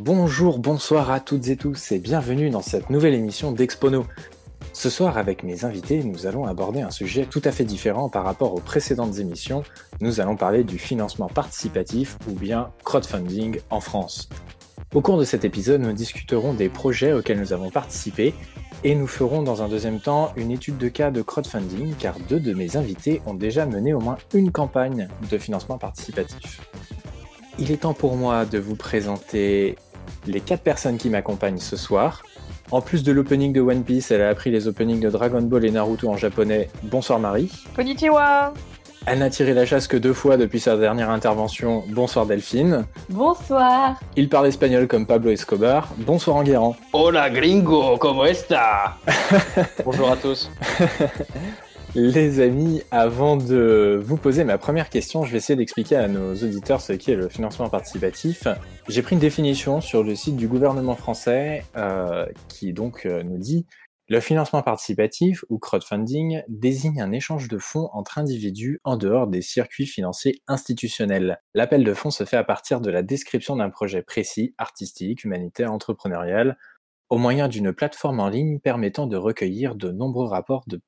Bonjour, bonsoir à toutes et tous et bienvenue dans cette nouvelle émission d'Expono. Ce soir, avec mes invités, nous allons aborder un sujet tout à fait différent par rapport aux précédentes émissions. Nous allons parler du financement participatif ou bien crowdfunding en France. Au cours de cet épisode, nous discuterons des projets auxquels nous avons participé et nous ferons dans un deuxième temps une étude de cas de crowdfunding car deux de mes invités ont déjà mené au moins une campagne de financement participatif. Il est temps pour moi de vous présenter les quatre personnes qui m'accompagnent ce soir. En plus de l'opening de One Piece, elle a appris les openings de Dragon Ball et Naruto en japonais. Bonsoir Marie. Konnichiwa Elle n'a tiré la chasse que deux fois depuis sa dernière intervention. Bonsoir Delphine. Bonsoir Il parle espagnol comme Pablo Escobar. Bonsoir Enguerrand. Hola gringo, ¿cómo está? Bonjour à tous. Les amis, avant de vous poser ma première question, je vais essayer d'expliquer à nos auditeurs ce qu'est le financement participatif. J'ai pris une définition sur le site du gouvernement français euh, qui donc euh, nous dit le financement participatif ou crowdfunding désigne un échange de fonds entre individus en dehors des circuits financiers institutionnels. L'appel de fonds se fait à partir de la description d'un projet précis, artistique, humanitaire, entrepreneurial, au moyen d'une plateforme en ligne permettant de recueillir de nombreux rapports de,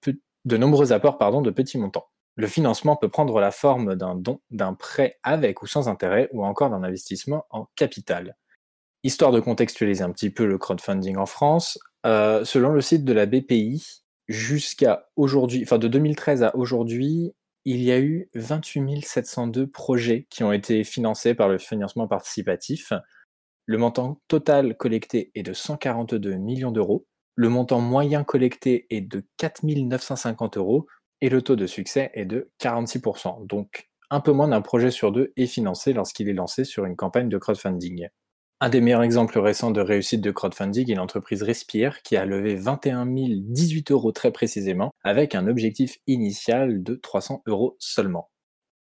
de nombreux apports pardon, de petits montants. Le financement peut prendre la forme d'un don, d'un prêt avec ou sans intérêt, ou encore d'un investissement en capital. Histoire de contextualiser un petit peu le crowdfunding en France, euh, selon le site de la BPI, jusqu'à aujourd'hui, enfin de 2013 à aujourd'hui, il y a eu 28 702 projets qui ont été financés par le financement participatif. Le montant total collecté est de 142 millions d'euros. Le montant moyen collecté est de 4 950 euros et le taux de succès est de 46%. Donc un peu moins d'un projet sur deux est financé lorsqu'il est lancé sur une campagne de crowdfunding. Un des meilleurs exemples récents de réussite de crowdfunding est l'entreprise Respire qui a levé 21 018 euros très précisément avec un objectif initial de 300 euros seulement.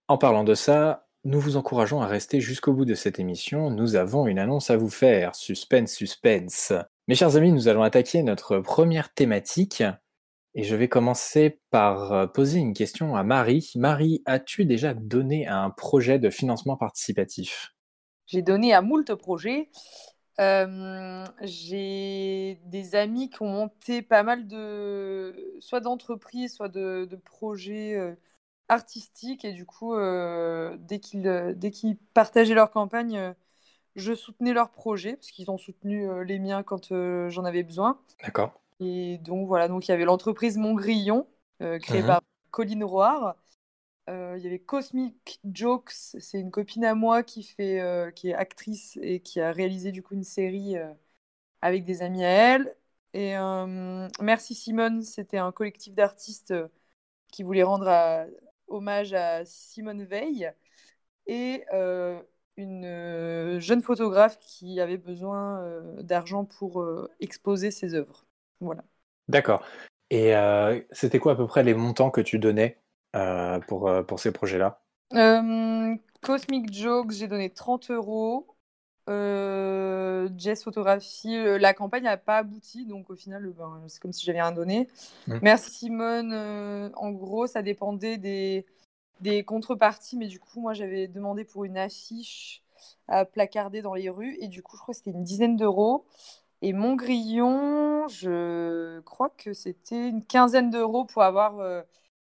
En parlant de ça, nous vous encourageons à rester jusqu'au bout de cette émission. Nous avons une annonce à vous faire. Suspense, suspense. Mes chers amis, nous allons attaquer notre première thématique et je vais commencer par euh, poser une question à Marie. Marie, as-tu déjà donné un projet de financement participatif? J'ai donné à moult projets. Euh, j'ai des amis qui ont monté pas mal de soit d'entreprises, soit de, projets euh, artistiques et du coup, dès qu'ils partageaient leur campagne, je soutenais leurs projets parce qu'ils ont soutenu euh, les miens quand euh, j'en avais besoin. D'accord. Et donc voilà, donc il y avait l'entreprise Montgrillon, euh, créée Mhm. par Colline Roire. Euh, il y avait Cosmic Jokes, c'est une copine à moi qui fait, qui est actrice et qui a réalisé du coup une série avec des amis à elle. Et Merci Simone, c'était un collectif d'artistes qui voulait rendre à- hommage à Simone Veil et une euh, jeune photographe qui avait besoin euh, d'argent pour euh, exposer ses œuvres. Voilà. D'accord. Et c'était quoi à peu près les montants que tu donnais pour, pour ces projets-là? Cosmic Jokes, j'ai donné 30 euros. Euh, Jess Photographie, euh, la campagne n'a pas abouti, donc au final, ben, c'est comme si j'avais rien donné. Mm. Merci Simone. euh, en gros, ça dépendait des, des contreparties, mais du coup, moi, j'avais demandé pour une affiche à placarder dans les rues, et du coup, je crois que c'était une dizaine d'euros. Et mon grillon, je crois que c'était une quinzaine d'euros pour avoir euh,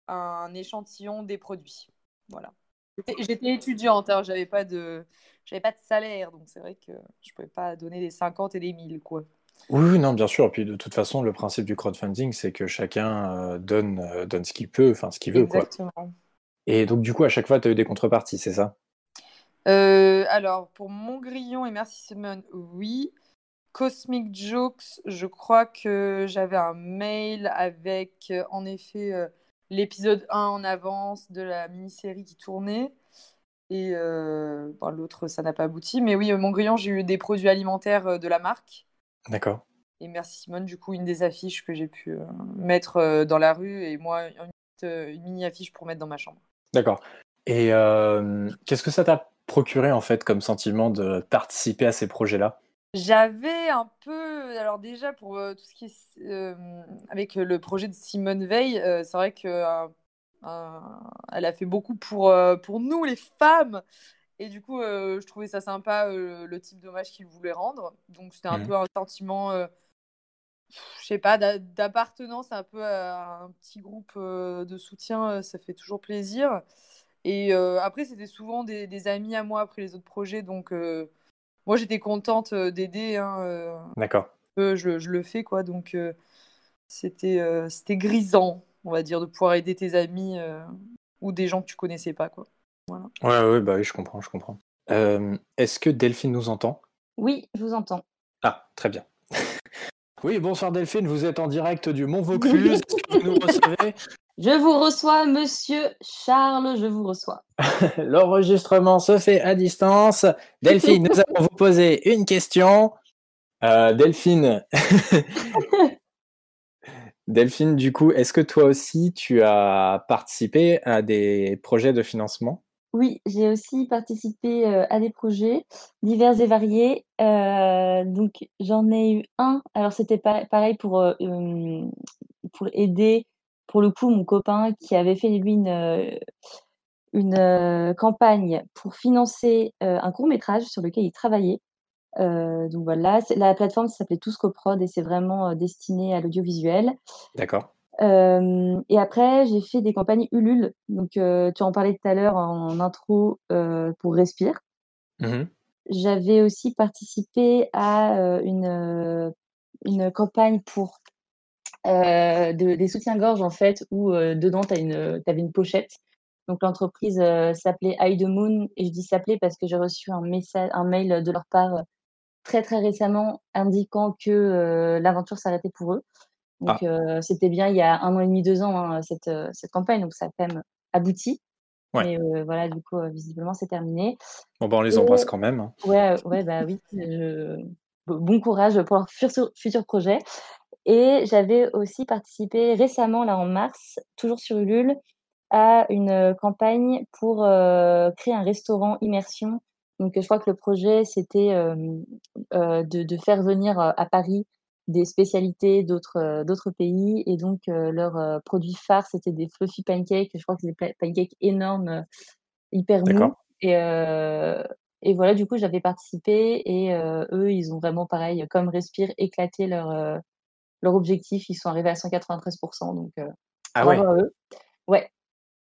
un échantillon des produits. Voilà. J'étais- étudiante, hein, j'avais pas de, j'avais pas de salaire, donc c'est vrai que je pouvais pas donner les 50 et les 1000, quoi. Oui, non, bien sûr. Puis de toute façon, le principe du crowdfunding, c'est que chacun euh, donne, euh, donne ce qu'il peut, enfin ce qu'il veut, quoi. Et donc, du coup, à chaque fois, tu as eu des contreparties, c'est ça? Euh, alors, pour mon grillon et merci Simone, oui. Cosmic Jokes, je crois que j'avais un mail avec, euh, en effet, euh, l'épisode 1 en avance de la mini-série qui tournait. Et euh, bon, l'autre, ça n'a pas abouti. Mais oui, euh, mon grillon, j'ai eu des produits alimentaires de la marque. D'accord. Et merci Simone, du coup, une des affiches que j'ai pu mettre dans la rue et moi, une mini-affiche pour mettre dans ma chambre. D'accord. Et euh, qu'est-ce que ça t'a procuré, en fait, comme sentiment de participer à ces projets-là? J'avais un peu, alors déjà pour euh, tout ce qui est euh, avec le projet de Simone Veil, c'est vrai que elle a fait beaucoup pour, pour nous les femmes Et du coup, je trouvais ça sympa le type d'hommage qu'il voulait rendre. Donc c'était un Mhm. peu un sentiment, je sais pas, d'a- d'appartenance un peu à un petit groupe euh, de soutien. euh, Ça fait toujours plaisir. Et euh, après, c'était souvent des, des amis à moi après les autres projets. Donc euh, moi, j'étais contente d'aider. hein, euh, D'accord. je, je le fais, quoi. Donc, euh, c'était euh, c'était grisant, on va dire, de pouvoir aider tes amis euh, ou des gens que tu connaissais pas, quoi. Ouais, ouais, bah oui, je comprends, je comprends. Euh, Est-ce que Delphine nous entend? Oui, je vous entends. Ah, très bien. Oui, bonsoir Delphine, vous êtes en direct du Mont Vaucluse. Est-ce que vous nous recevez Je vous reçois, monsieur Charles, je vous reçois. L'enregistrement se fait à distance. Delphine, nous allons vous poser une question. Euh, Delphine. Delphine, du coup, est-ce que toi aussi tu as participé à des projets de financement? Oui, j'ai aussi participé euh, à des projets divers et variés. Euh, donc, j'en ai eu un. Alors, c'était pareil pour, euh, pour aider, pour le coup, mon copain qui avait fait, lui, une, campagne pour financer un court-métrage sur lequel il travaillait. Donc voilà, la plateforme s'appelait Tous Coprod et c'est vraiment destiné à l'audiovisuel. D'accord. Euh, et après, j'ai fait des campagnes Ulule. Donc, euh, tu en parlais tout à l'heure en intro euh, pour Respire. Mhm. J'avais aussi participé à une, une campagne pour de- des soutiens-gorge, en fait, où dedans, tu avais une pochette. Donc, l'entreprise s'appelait Eye the Moon. Et je dis s'appelait parce que j'ai reçu un, message, un mail de leur part très, très récemment indiquant que l'aventure s'arrêtait pour eux. Donc, euh, c'était bien il y a un an et demi, deux ans, hein, cette, euh, cette campagne. Donc, ça a quand même abouti. Ouais. Mais euh, voilà, du coup, visiblement, c'est terminé. Bon, bah, on les Et- embrasse quand même. hein. Ouais, ouais, bah oui. je- Bon courage pour leur futur, futur projet. Et j'avais aussi participé récemment, là en mars, toujours sur Ulule, à une campagne pour euh, créer un restaurant immersion. Donc, je crois que le projet, c'était euh, euh, de, de faire venir à Paris des spécialités d'autres euh, d'autres pays. Et donc, euh, leur euh, produit phare, c'était des fluffy pancakes. Je crois que c'est des pancakes énormes, hyper mous. Et, et voilà, du coup, j'avais participé. Et eux, ils ont vraiment, pareil, comme Respire, éclaté leur, leur objectif. Ils sont arrivés à 193%. Donc, Ah ouais. eux. Ouais.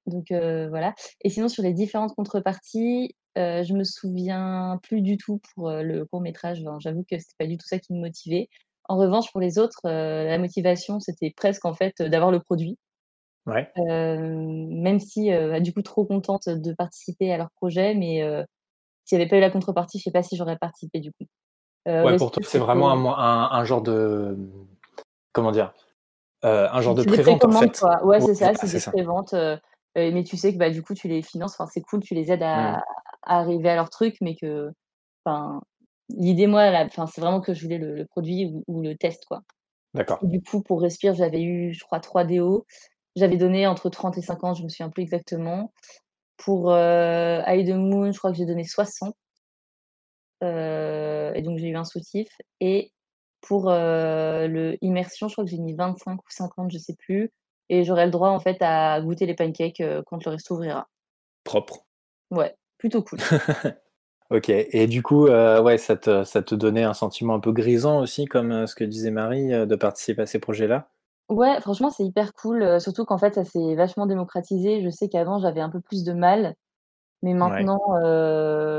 Donc euh, voilà. Et sinon, sur les différentes contreparties, euh, je me souviens plus du tout pour euh, le court métrage. Enfin, J'avoue que c'était pas du tout ça qui me motivait. En revanche, pour les autres, euh, la motivation, c'était presque en fait d'avoir le produit. Ouais. Euh, même si, euh, bah, du coup, trop contente de participer à leur projet, mais s'il n'y avait pas eu la contrepartie, je sais pas si j'aurais participé du coup. Ouais, pour toi, c'est vraiment un, mo- un, un genre de. Comment dire Un genre de prévente en précommandes, fait. quoi. Ouais, Ouais, c'est ça, c'est des préventes. euh, mais tu sais que bah, du coup, tu les finances. Enfin, c'est cool, tu les aides à, Mm. à arriver à leur truc, mais que. L'idée, moi, là, c'est vraiment que je voulais le, le produit ou, ou le test, quoi. D'accord. Du coup, pour Respire, j'avais eu, je crois, 3 DO. J'avais donné entre 30 et 50, je me souviens plus exactement. Pour euh, Eye the Moon, je crois que j'ai donné 60. Euh, et donc, j'ai eu un soutif. Et pour euh, le immersion, je crois que j'ai mis 25 ou 50, je sais plus. Et j'aurai le droit, en fait, à goûter les pancakes euh, quand le resto ouvrira. Propre. Ouais, plutôt cool. Ok. Et du coup, euh, ouais, ça te, ça te donnait un sentiment un peu grisant aussi, comme euh, ce que disait Marie, euh, de participer à ces projets-là? Ouais, franchement, c'est hyper cool. surtout qu'en fait, ça s'est vachement démocratisé. Je sais qu'avant, j'avais un peu plus de mal. Mais maintenant,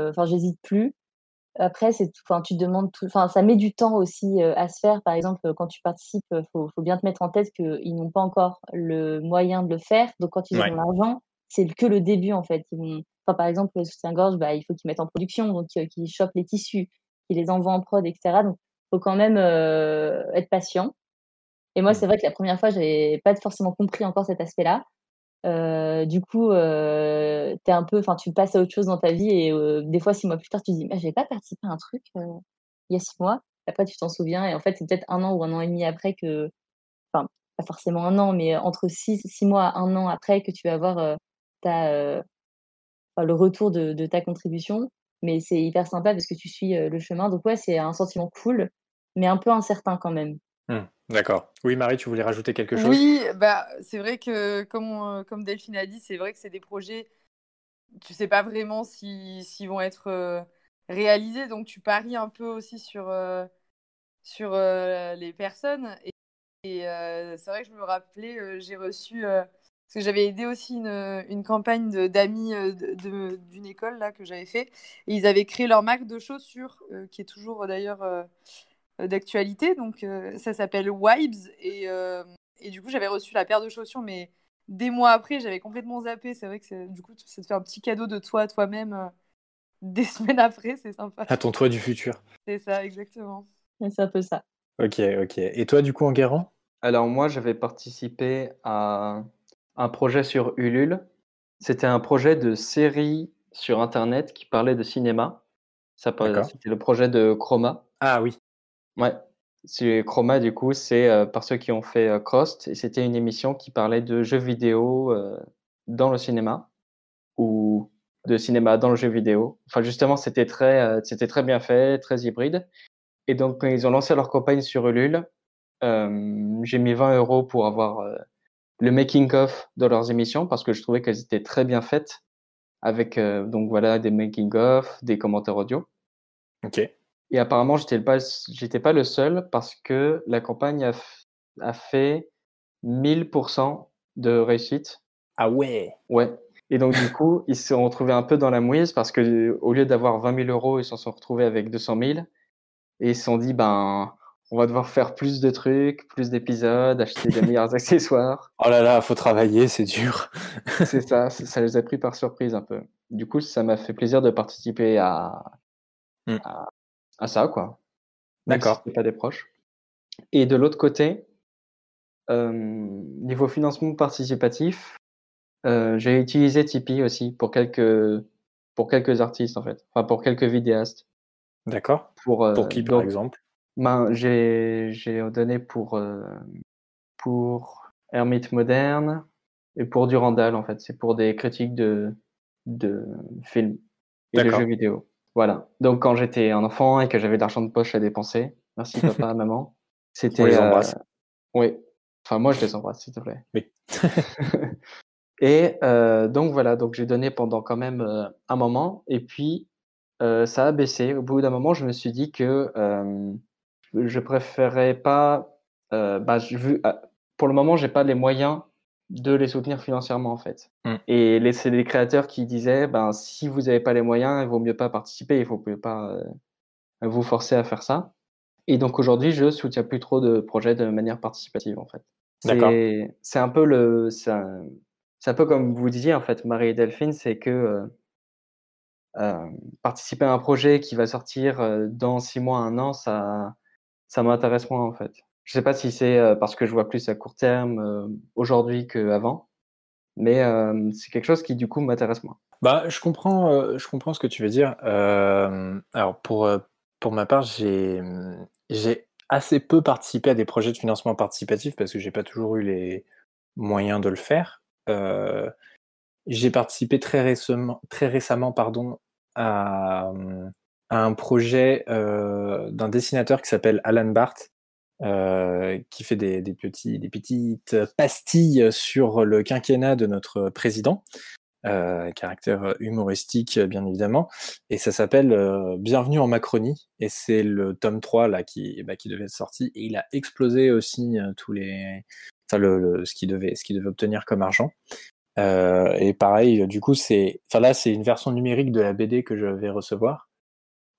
enfin, j'hésite plus. Après, c'est, enfin, tu te demandes tout, enfin, ça met du temps aussi à se faire. Par exemple, quand tu participes, faut, faut bien te mettre en tête qu'ils n'ont pas encore le moyen de le faire. Donc, quand ils Ouais. ont l'argent, c'est que le début, en fait. Ils vont, enfin, par exemple, le soutien-gorge, bah, il faut qu'ils mettent en production, donc euh, qu'ils chopent les tissus, qu'ils les envoient en prod, etc. Donc, faut quand même euh, être patient. Et moi, Mm. c'est vrai que la première fois, j'avais pas forcément compris encore cet aspect-là. Euh, du coup, euh, t'es un peu, enfin, tu passes à autre chose dans ta vie et euh, des fois, six mois plus tard, tu te dis, mais j'avais pas participé à un truc il y a six mois. Après, tu t'en souviens et en fait, c'est peut-être un an ou un an et demi après que, enfin, pas forcément un an, mais entre six, six mois à un an après que tu vas avoir ta, enfin, le retour de, de ta contribution. Mais c'est hyper sympa parce que tu suis euh, le chemin. Donc ouais, c'est un sentiment cool, mais un peu incertain quand même. Hmm, D'accord. Oui, Marie, tu voulais rajouter quelque chose? Oui, bah, c'est vrai que, comme, on- comme Delphine a dit, c'est vrai que c'est des projets tu sais pas vraiment s'ils si, vont être euh, réalisés, donc tu paries un peu aussi sur, euh, sur euh, les personnes. Et, et c'est vrai que je me rappelais, j'ai reçu, parce que j'avais aidé aussi une, une campagne d'amis d'une école là que j'avais fait, et ils avaient créé leur marque de chaussures, qui est toujours d'ailleurs d'actualité, donc ça s'appelle Wibes, et, et du coup j'avais reçu la paire de chaussures, mais des mois après, j'avais complètement zappé. C'est vrai que du coup, ça te fait un petit cadeau de toi toi-même euh, des semaines après, c'est sympa. À ton toi du futur. C'est ça, exactement. C'est un peu ça. Ok, ok. Et toi, du coup, en guérant Alors, moi, j'avais participé à un projet sur Ulule. C'était un projet de série sur Internet qui parlait de cinéma. Ça C'était le projet de Chroma. Ah oui. Ouais. C'est Chroma, du coup, c'est euh, par ceux qui ont fait euh, Crost, et c'était une émission qui parlait de jeux vidéo euh, dans le cinéma, ou de cinéma dans le jeu vidéo. Enfin, justement, c'était très, c'était très bien fait, très hybride. Et donc, quand ils ont lancé leur campagne sur Ulule, j'ai mis 20 euros pour avoir le making-of de leurs émissions, parce que je trouvais qu'elles étaient très bien faites, avec, donc voilà, des making-of, des commentaires audio. Ok. Et apparemment, j'étais pas, j'étais pas le seul parce que la campagne a, a fait 1000% de réussite. Ah ouais. Ouais. Et donc du coup, ils se sont retrouvés un peu dans la mouise parce que au lieu d'avoir 20 000 euros, ils s'en sont retrouvés avec 200 000 et ils se sont dit ben on va devoir faire plus de trucs, plus d'épisodes, acheter des meilleurs accessoires. Oh là là, faut travailler, c'est dur. c'est ça, ça les a pris par surprise un peu. Du coup, ça m'a fait plaisir de participer à, hmm. à, à ça, quoi. D'accord. Si pas des proches. Et de l'autre côté, euh, niveau financement participatif, euh, j'ai utilisé Tipeee aussi pour quelques pour quelques artistes en fait, enfin pour quelques vidéastes. D'accord. Pour euh, pour qui par exemple? Ben j'ai j'ai donné pour euh, pour Hermite moderne et pour Durandal en fait. C'est pour des critiques de de films et de jeux vidéo. Voilà. Donc quand j'étais un enfant et que j'avais de l'argent de poche à dépenser, merci papa, maman. C'était. On les embrasse. Oui. Enfin moi je les embrasse s'il te plaît. Oui. et euh, donc voilà, donc j'ai donné pendant quand même euh, un moment et puis euh, ça a baissé. Au bout d'un moment, je me suis dit que je préférais pas. bah, vu, pour le moment, j'ai pas les moyens de les soutenir financièrement en fait. Mm. Et c'est des créateurs qui disaient ben si vous n'avez pas les moyens, il vaut mieux pas participer, il faut pas euh, vous forcer à faire ça. Et donc aujourd'hui, je soutiens plus trop de projets de manière participative en fait. C'est un peu le c'est un, peu comme vous disiez en fait, Marie et Delphine, c'est que euh, euh, participer à un projet qui va sortir dans six mois, un an, ça ça m'intéresse moins en fait. Je sais pas si c'est euh, parce que je vois plus à court terme euh, aujourd'hui qu'avant, mais euh, c'est quelque chose qui du coup m'intéresse moins. Bah, je comprends, je comprends ce que tu veux dire. alors pour pour ma part, j'ai j'ai assez peu participé à des projets de financement participatif parce que j'ai pas toujours eu les moyens de le faire. j'ai participé très récemment, très récemment pardon, à, un projet d'un dessinateur qui s'appelle Alan Barth, euh, qui fait des, des, petits, des petites pastilles sur le quinquennat de notre président. Euh, caractère humoristique bien évidemment. Et ça s'appelle euh, Bienvenue en Macronie. Et c'est le tome 3 là qui, bah, qui devait être sorti. Et il a explosé aussi euh, tous les enfin le, le, ce qu'il devait ce devait obtenir comme argent. Euh, et pareil du coup c'est enfin là c'est une version numérique de la BD que je vais recevoir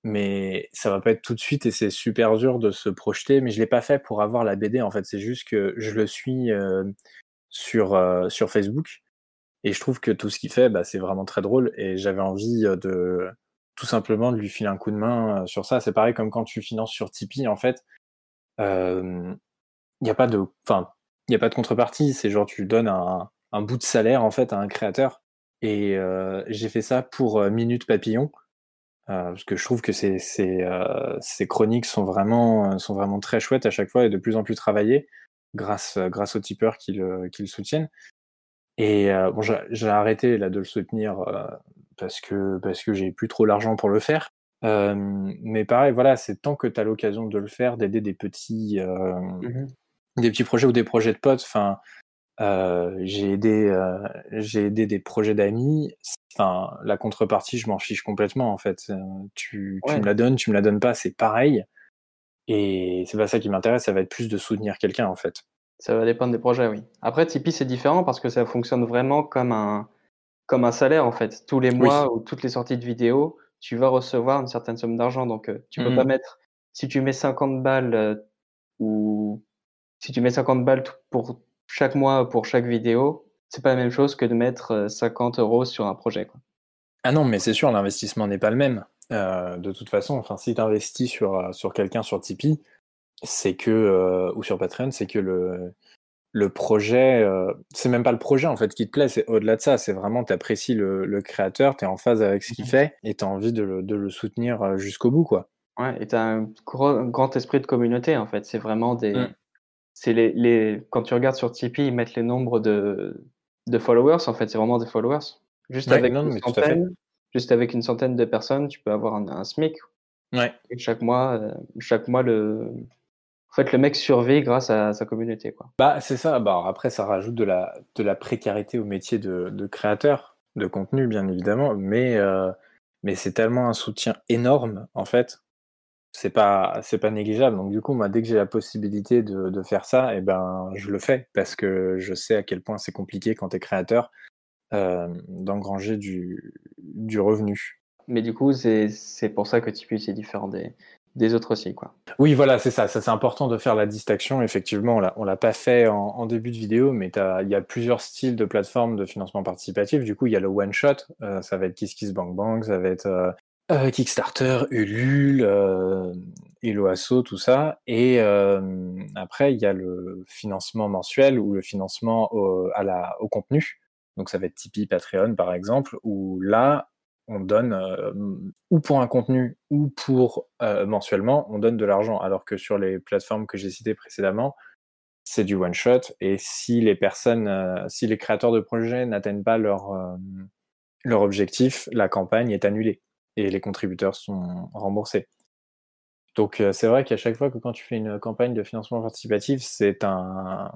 mais ça va pas être tout de suite et c'est super dur de se projeter. Mais je l'ai pas fait pour avoir la BD en fait. C'est juste que je le suis euh, sur euh, sur Facebook et je trouve que tout ce qu'il fait, bah, c'est vraiment très drôle et j'avais envie euh, de tout simplement de lui filer un coup de main sur ça. C'est pareil comme quand tu finances sur Tipeee en fait. Il n'y a pas de, enfin, il y a pas de contrepartie. C'est genre tu donnes un, un bout de salaire en fait à un créateur et j'ai fait ça pour Minute Papillon euh, parce que je trouve que ces, ces, euh, ces, chroniques sont vraiment, sont vraiment très chouettes à chaque fois et de plus en plus travaillées grâce, grâce aux tipeurs qui le, qui le soutiennent. Et euh, bon, j'ai arrêté là de le soutenir euh, parce que parce que j'ai plus trop l'argent pour le faire. Euh, mais pareil, voilà, c'est tant que tu as l'occasion de le faire, d'aider des petits mmh des petits projets ou des projets de potes. Enfin, Euh, j'ai aidé, euh, j'ai aidé des projets d'amis. Enfin, la contrepartie, je m'en fiche complètement en fait. Euh, tu, tu Ouais. me la donnes, tu me la donnes pas, c'est pareil. Et c'est pas ça qui m'intéresse. Ça va être plus de soutenir quelqu'un en fait. Ça va dépendre des projets, oui. Après, Tipeee, c'est différent parce que ça fonctionne vraiment comme un, comme un salaire, en fait. Tous les Oui. mois ou toutes les sorties de vidéos, tu vas recevoir une certaine somme d'argent. Donc, euh, tu peux Mhm. pas mettre, si tu mets 50 balles ou si tu mets 50 balles pour chaque mois pour chaque vidéo, c'est pas la même chose que de mettre euh, 50 euros sur un projet, quoi. Ah non, mais c'est sûr, l'investissement n'est pas le même. Euh, de toute façon, enfin, si tu investis sur, euh, sur quelqu'un sur Tipeee, c'est que, euh, ou sur Patreon, c'est que le, le projet, euh, c'est même pas le projet en fait qui te plaît, c'est au-delà de ça, c'est vraiment tu apprécies le, le créateur, tu es en phase avec ce qu'il Mhm. fait et tu as envie de le, de le soutenir euh, jusqu'au bout, quoi. Ouais, et tu as un gros, un grand esprit de communauté, en fait. C'est vraiment des. Mm. C'est les, les. Quand tu regardes sur Tipeee, ils mettent les nombres de, de followers, en fait. C'est vraiment des followers. Juste, Ouais, avec non, une centaine, juste avec une centaine de personnes, tu peux avoir un, un SMIC. Ouais. Et chaque mois, euh, chaque mois le... en fait, le mec survit grâce à sa communauté. Quoi. Bah, c'est ça. Bah, après, ça rajoute de la, de la précarité au métier de, de créateur de contenu, bien évidemment, mais, euh, mais c'est tellement un soutien énorme, en fait. C'est pas, c'est pas négligeable. Donc, du coup, moi, dès que j'ai la possibilité de, de faire ça, eh ben, je le fais parce que je sais à quel point c'est compliqué quand tu es créateur euh, d'engranger du, du revenu. Mais du coup, c'est c'est pour ça que Tipeee, c'est différent des, des autres aussi. Quoi. Oui, voilà, c'est ça. Ça, c'est important de faire la distinction. Effectivement, on l'a, on l'a pas fait en, en début de vidéo, mais il y a plusieurs styles de plateformes de financement participatif. Du coup, il y a le one shot. euh, ça va être KissKissBankBank, ça va être euh, euh, Kickstarter, Ulule, euh, Eloasso, tout ça. Et euh, après, il y a le financement mensuel ou le financement au, contenu. Donc, ça va être Tipeee, Patreon, par exemple, où là, on donne euh, ou pour un contenu ou pour mensuellement, on donne de l'argent. Alors que sur les plateformes que j'ai citées précédemment, c'est du one shot. Et si les personnes, si les créateurs de projets n'atteignent pas leur objectif, la campagne est annulée et les contributeurs sont remboursés. Donc euh, c'est vrai qu'à chaque fois que quand tu fais une campagne de financement participatif, c'est un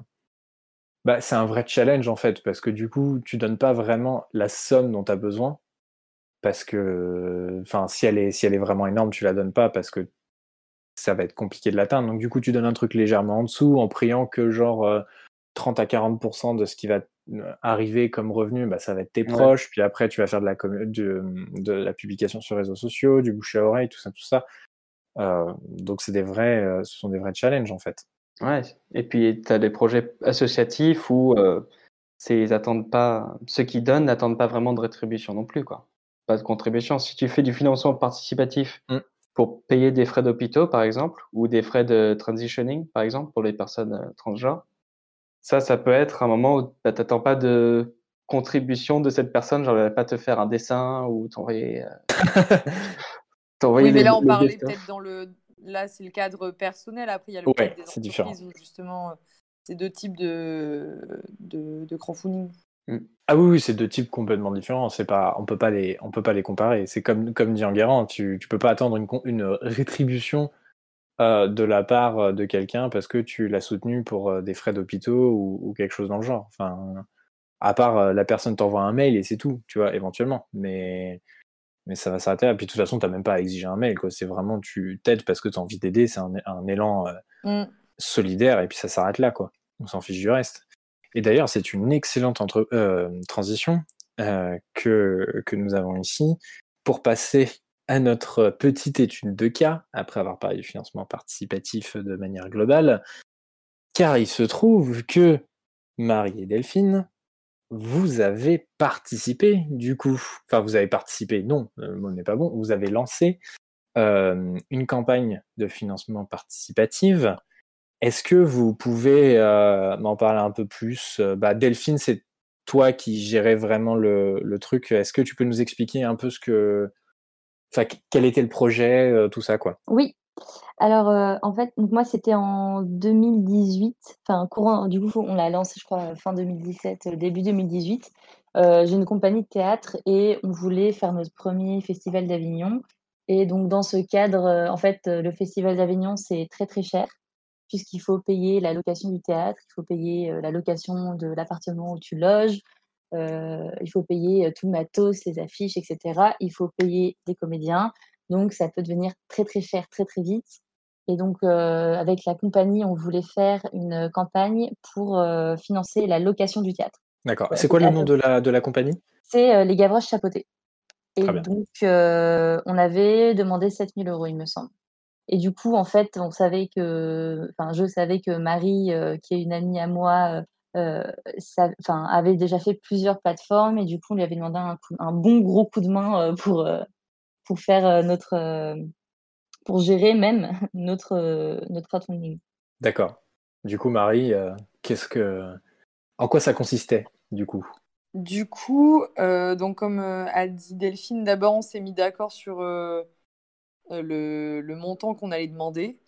bah, c'est un vrai challenge en fait parce que du coup, tu donnes pas vraiment la somme dont tu as besoin parce que enfin si elle est si elle est vraiment énorme, tu la donnes pas parce que ça va être compliqué de l'atteindre. Donc du coup, tu donnes un truc légèrement en dessous en priant que genre euh, 30 à 40% de ce qui va euh, arriver comme revenu, bah, ça va être tes Ouais. proches, puis après tu vas faire de la, commu- de, de la publication sur les réseaux sociaux, du bouche à oreille, tout ça, tout ça. Euh, donc c'est des vrais, euh, ce sont des vrais challenges en fait. Ouais. Et puis, tu as des projets associatifs où euh, ils attendent pas, ceux qui donnent n'attendent pas vraiment de rétribution non plus. Quoi. Pas de contribution. Si tu fais du financement participatif Mm. pour payer des frais d'hôpitaux, par exemple, ou des frais de transitioning, par exemple, pour les personnes euh, transgenres, ça, ça peut être un moment où bah, tu n'attends pas de contribution de cette personne, genre elle va pas te faire un dessin ou t'envoyer. euh, Oui, mais là, on parlait dessin. peut-être dans le. Là, c'est le cadre personnel. Après, il y a le Ouais, cadre des c'est différent. entreprises où justement, euh, c'est deux types de, de, de crowdfunding. Ah oui, oui, c'est deux types complètement différents. C'est pas, on peut pas les, on peut pas les comparer. C'est comme, comme dit Enguerrand, tu, tu peux pas attendre une, con- une rétribution euh, de la part euh, de quelqu'un parce que tu l'as soutenu pour euh, des frais d'hôpitaux ou, ou quelque chose dans le genre. Enfin, à part euh, la personne t'envoie un mail et c'est tout, tu vois, éventuellement. Mais, mais ça va s'arrêter là. Puis de toute façon, t'as même pas à exiger un mail, quoi. C'est vraiment, tu t'aides parce que tu as envie d'aider. C'est un, un élan euh, Mm. solidaire et puis ça s'arrête là, quoi. On s'en fiche du reste. Et d'ailleurs, c'est une excellente entre- euh, transition euh, que, que nous avons ici pour passer à notre petite étude de cas, après avoir parlé du financement participatif de manière globale, car il se trouve que Marie et Delphine, vous avez participé du coup, enfin vous avez participé, non, le mot n'est pas bon, vous avez lancé euh, une campagne de financement participatif. Est-ce que vous pouvez euh, m'en parler un peu plus? Euh, bah, Delphine, c'est toi qui gérais vraiment le truc. Est-ce que tu peux nous expliquer un peu ce que, enfin, qu- quel était le projet, euh, tout ça, quoi? Oui. Alors, euh, en fait, moi, c'était en 2018, enfin, courant, du coup, on l'a lancé, je crois, fin 2017, euh, début 2018. Euh, j'ai une compagnie de théâtre et on voulait faire notre premier festival d'Avignon. Et donc, dans ce cadre, en fait, le festival d'Avignon, c'est très, très cher. puisqu'il faut payer la location du théâtre, il faut payer la location de l'appartement où tu loges, il faut payer tout le matos, les affiches, etc. Il faut payer des comédiens. Donc, ça peut devenir très, très cher très, très vite. Et donc, avec la compagnie, on voulait faire une campagne pour financer la location du théâtre. D'accord. C'est quoi le nom de la, de la compagnie? C'est Les Gavroches Chapeautés. Et donc, on avait demandé 7000 euros, il me semble. Et du coup, en fait, on savait que, enfin, je savais que Marie, qui est une amie à moi, ça, avait déjà fait plusieurs plateformes et du coup, on lui avait demandé un, un bon gros coup de main pour, pour faire notre, pour gérer même notre, notre crowdfunding. D'accord. Du coup, Marie, qu'est-ce que, en quoi ça consistait, du coup? Du coup, donc comme a dit Delphine, d'abord, on s'est mis d'accord sur le, le, montant qu'on allait demander.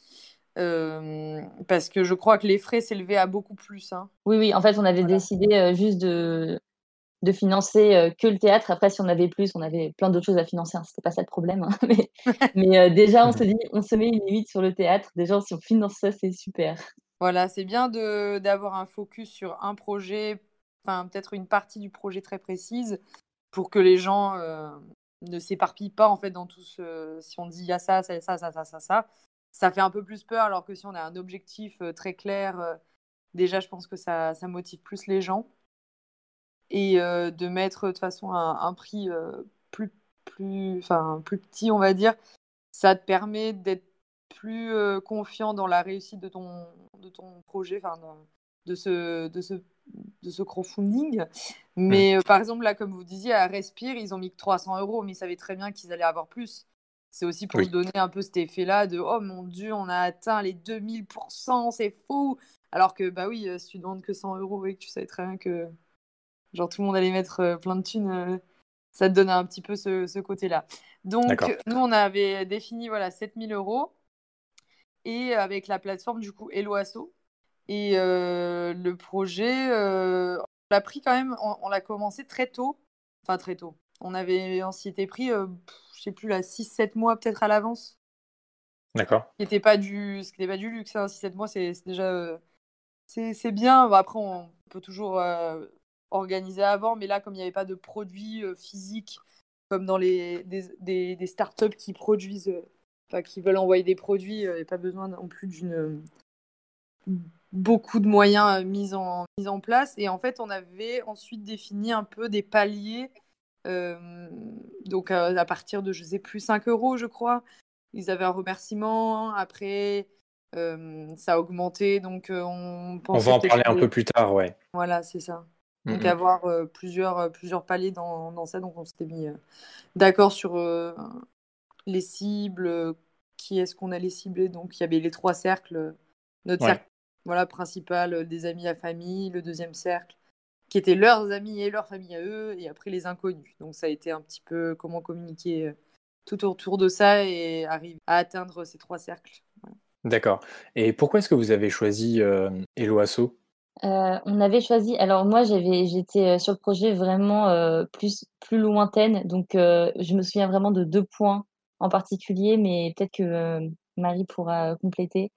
Euh, parce que je crois que les frais s'élevaient à beaucoup plus. Hein. Oui, oui, en fait, on avait décidé euh, juste de, de financer euh, que le théâtre. Après, si on avait plus, on avait plein d'autres choses à financer. Hein. C'était pas ça le problème. Hein. Mais, mais déjà, on se dit, on se met une limite sur le théâtre. Déjà, si on finance ça, c'est super. Voilà, c'est bien d'avoir un focus sur un projet, enfin, peut-être une partie du projet très précise pour que les gens ne s'éparpillent pas en fait dans tout ce. Si on dit il y a ça, ça, ça, ça, ça, ça, ça, ça fait un peu plus peur, alors que si on a un objectif euh, très clair, euh, déjà, je pense que ça, ça, motive plus les gens. Et euh, de mettre de toute façon un, prix plus, plus, enfin, plus petit, on va dire, ça te permet d'être plus confiant dans la réussite de ton, de ton projet, enfin, de, ce, de, ce, de ce crowdfunding. Mais par exemple, là, comme vous disiez, à Respire, ils ont mis que 300 euros, mais ils savaient très bien qu'ils allaient avoir plus. C'est aussi pour se donner un peu cet effet-là de oh mon dieu, on a atteint les 2000%, c'est fou. Alors que bah oui, euh, si tu demandes que 100 euros et que tu savais très bien que genre tout le monde allait mettre euh, plein de thunes, euh, ça te donne un petit peu ce, côté-là. Donc nous on avait défini voilà 7000 euros et avec la plateforme du coup Eloasso et le projet on l'a pris quand même, on, l'a commencé très tôt, enfin très tôt. On avait on s'y était pris je sais plus, là, 6-7 mois peut-être à l'avance. D'accord. Ce n'était pas, du... pas du luxe, hein. 6-7 mois, c'est déjà. Euh, c'est bien. après, on peut toujours euh, organiser avant, mais là, comme il n'y avait pas de produits euh, physiques, comme dans les des, des, startups qui produisent, qui veulent envoyer des produits, il n'y a pas besoin non plus d'une beaucoup de moyens mis en, mis en place. Et en fait, on avait ensuite défini un peu des paliers donc à partir de, je sais plus, 5 euros, je crois. Ils avaient un remerciement. Après, euh, ça a augmenté. Donc euh, on, on va en parler un peu plus tard, ouais. Voilà, c'est ça. Donc avoir plusieurs, plusieurs paliers dans, dans, ça. Donc on s'était mis d'accord sur les cibles, qui est-ce qu'on allait cibler. Donc il y avait les trois cercles. Notre cercle voilà, principal, des amis à famille. Le deuxième cercle, qui étaient leurs amis et leur famille à eux, et après les inconnus. Donc ça a été un petit peu comment communiquer euh, tout autour de ça et arriver à atteindre ces trois cercles. D'accord. Et pourquoi est-ce que vous avez choisi euh, Eloasso euh, On avait choisi. Alors moi, j'avais, j'étais euh, sur le projet vraiment plus plus lointaine, donc je me souviens vraiment de deux points en particulier, mais peut-être que Marie pourra compléter.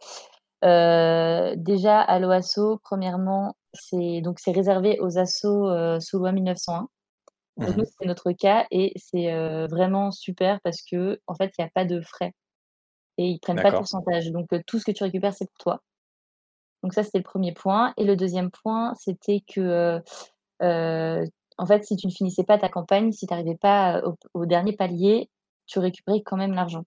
Déjà à l'OASO, premièrement, c'est donc c'est réservé aux assauts euh, sous loi 1901. Donc mmh c'est notre cas et c'est euh, vraiment super parce que en fait, il n'y a pas de frais et ils prennent pas de pourcentage. Donc euh, tout ce que tu récupères, c'est pour toi. Donc ça, c'était le premier point. Et le deuxième point, c'était que en fait, si tu ne finissais pas ta campagne, si tu n'arrivais pas au, dernier palier, tu récupérais quand même l'argent.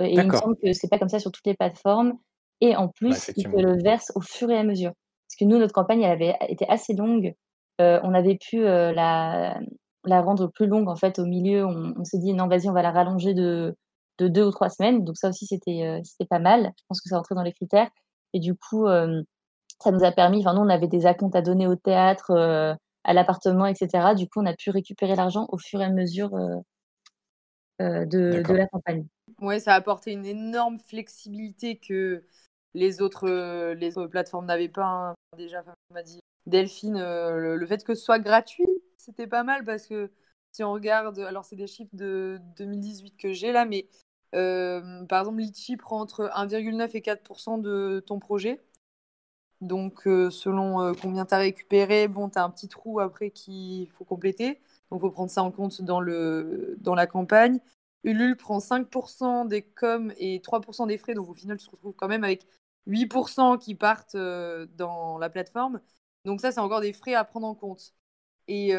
Et il me semble que c'est pas comme ça sur toutes les plateformes. Et en plus, ils te le versent au fur et à mesure. Parce que nous, notre campagne, elle avait été assez longue. Euh, on avait pu euh, la, la rendre plus longue, en fait, au milieu. On, s'est dit, non, vas-y, on va la rallonger de, de deux ou trois semaines. Donc ça aussi, c'était euh, c'était pas mal. Je pense que ça rentrait dans les critères. Et du coup, ça nous a permis, enfin, nous, on avait des acomptes à donner au théâtre, à l'appartement, etc. Du coup, on a pu récupérer l'argent au fur et à mesure de, de, la campagne. Oui, ça a apporté une énorme flexibilité que les autres, euh, les plateformes n'avaient pas. Hein. Déjà, m'a dit Delphine, euh, le, fait que ce soit gratuit, c'était pas mal parce que si on regarde, alors c'est des chiffres de 2018 que j'ai là, mais par exemple, Litchi prend entre 1,9 et 4% de ton projet. Donc, selon combien tu as récupéré, bon, tu as un petit trou après qu'il faut compléter. Donc, il faut prendre ça en compte dans, le, dans la campagne. Ulule prend 5% des coms et 3% des frais. Donc, au final, tu te retrouves quand même avec 8% qui partent dans la plateforme. Donc, ça, c'est encore des frais à prendre en compte. Et,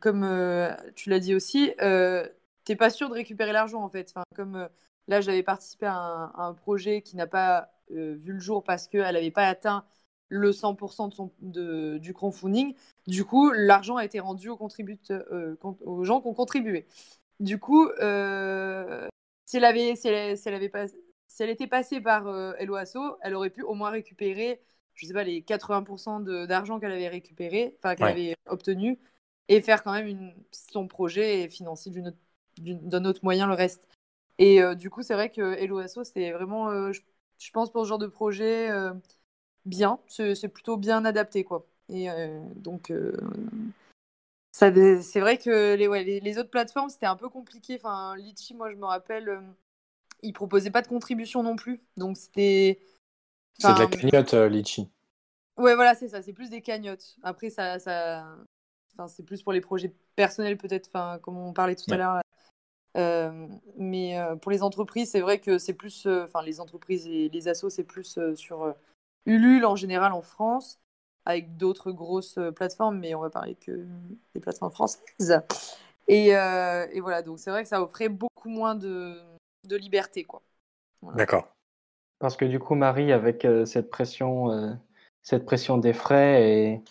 comme tu l'as dit aussi, tu n'es pas sûr de récupérer l'argent en fait. Comme là, j'avais participé à un, projet qui n'a pas vu le jour parce qu'elle n'avait pas atteint le 100% de son, de, du crowdfunding. Du coup, l'argent a été rendu aux, aux gens qui ont contribué. Du coup, si elle, avait, si, elle, si, elle avait pas, si elle était passée par euh, LOASO, elle aurait pu au moins récupérer, je sais pas, les 80% d'argent qu'elle avait récupéré, enfin qu'elle avait obtenu, et faire quand même une, son projet et financer d'un autre moyen le reste. Et euh, du coup, c'est vrai que LOASO, c'était vraiment, euh, je, pense, pour ce genre de projet, bien. C'est plutôt bien adapté, quoi. Et donc, c'est vrai que les, les, autres plateformes, c'était un peu compliqué. Enfin, Litchi, moi, je me rappelle, ils proposaient pas de contribution non plus. Donc, c'était. C'est de la cagnotte, euh, Litchi. Ouais, voilà, c'est ça. C'est plus des cagnottes. Après, ça. ça... Enfin, c'est plus pour les projets personnels, peut-être, enfin, comme on parlait tout à l'heure. Euh, mais euh, pour les entreprises, c'est vrai que c'est plus. Enfin, les entreprises et les assos, c'est plus sur Ulule en général en France avec d'autres grosses euh, plateformes, mais on va parler que des plateformes françaises. Et, euh, et voilà, donc c'est vrai que ça offrait beaucoup moins de, de liberté. quoi. D'accord. Parce que du coup, Marie, avec euh, cette, pression, cette pression des frais et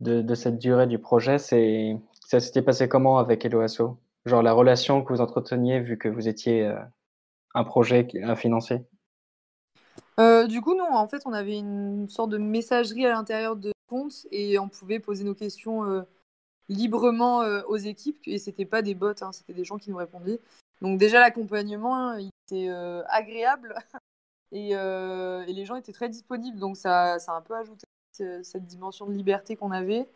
de, de cette durée du projet, c'est, ça s'était passé comment avec Eloasso Genre la relation que vous entreteniez vu que vous étiez un projet à financer du coup, non, en fait, on avait une sorte de messagerie à l'intérieur de compte et on pouvait poser nos questions euh, librement euh, aux équipes et c'était pas des bots, hein, c'était des gens qui nous répondaient. Donc déjà l'accompagnement hein, il était euh, agréable et, et, les gens étaient très disponibles donc ça, ça a un peu ajouté cette dimension de liberté qu'on avait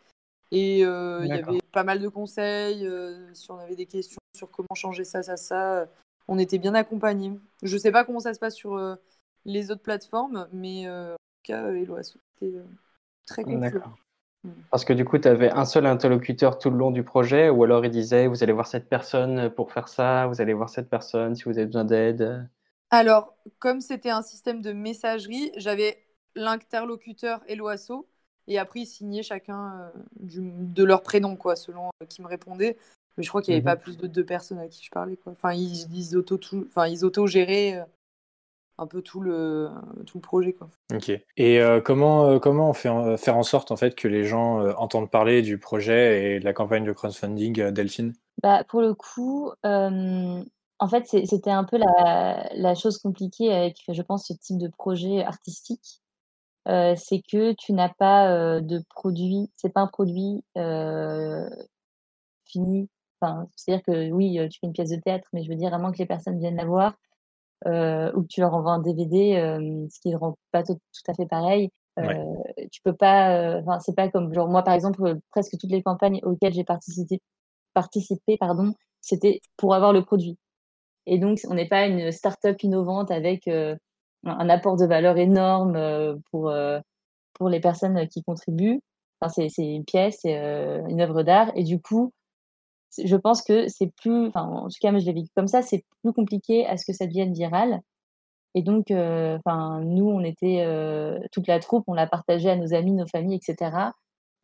et il y avait pas mal de conseils si on avait des questions sur comment changer ça, ça, ça. On était bien accompagnés. Je sais pas comment ça se passe sur les autres plateformes, mais en tout cas, Eloasso, c'était Très D'accord. Parce que du coup, tu avais un seul interlocuteur tout le long du projet, ou alors il disait, vous allez voir cette personne pour faire ça, vous allez voir cette personne si vous avez besoin d'aide. Alors, comme c'était un système de messagerie, j'avais l'interlocuteur et l'OASO, et après ils signaient chacun euh, de leur prénom, quoi, selon euh, qui me répondait. Mais je crois qu'il n'y avait pas mhm. plus de deux personnes à qui je parlais. Quoi. Enfin, ils, ils auto, enfin, ils auto géraient euh, un peu tout le, tout le projet. Quoi. Ok. Et euh, comment, euh, comment on fait faire en sorte en fait que les gens euh, entendent parler du projet et de la campagne de crowdfunding Delphine? Bah, Pour le coup, en fait, c'était un peu la, la, chose compliquée avec, je pense, ce type de projet artistique. c'est que tu n'as pas de produit, c'est pas un produit fini. Enfin, c'est-à-dire que oui, tu fais une pièce de théâtre, mais je veux dire vraiment que les personnes viennent la voir euh, ou que tu leur envoies un DVD, euh, ce qui ne rend pas tout, à fait pareil. Euh, tu peux pas, enfin c'est pas comme genre moi par exemple presque toutes les campagnes auxquelles j'ai participé, participé pardon, c'était pour avoir le produit. Et donc on n'est pas une start-up innovante avec un apport de valeur énorme pour pour les personnes qui contribuent. Enfin, c'est une pièce, c'est une œuvre d'art, et du coup, je pense que c'est plus, enfin, en tout cas, moi je l'ai vécu comme ça, c'est plus compliqué à ce que ça devienne viral. Et donc, euh, enfin, nous, on était euh, toute la troupe, on l'a partagé à nos amis, nos familles, etc.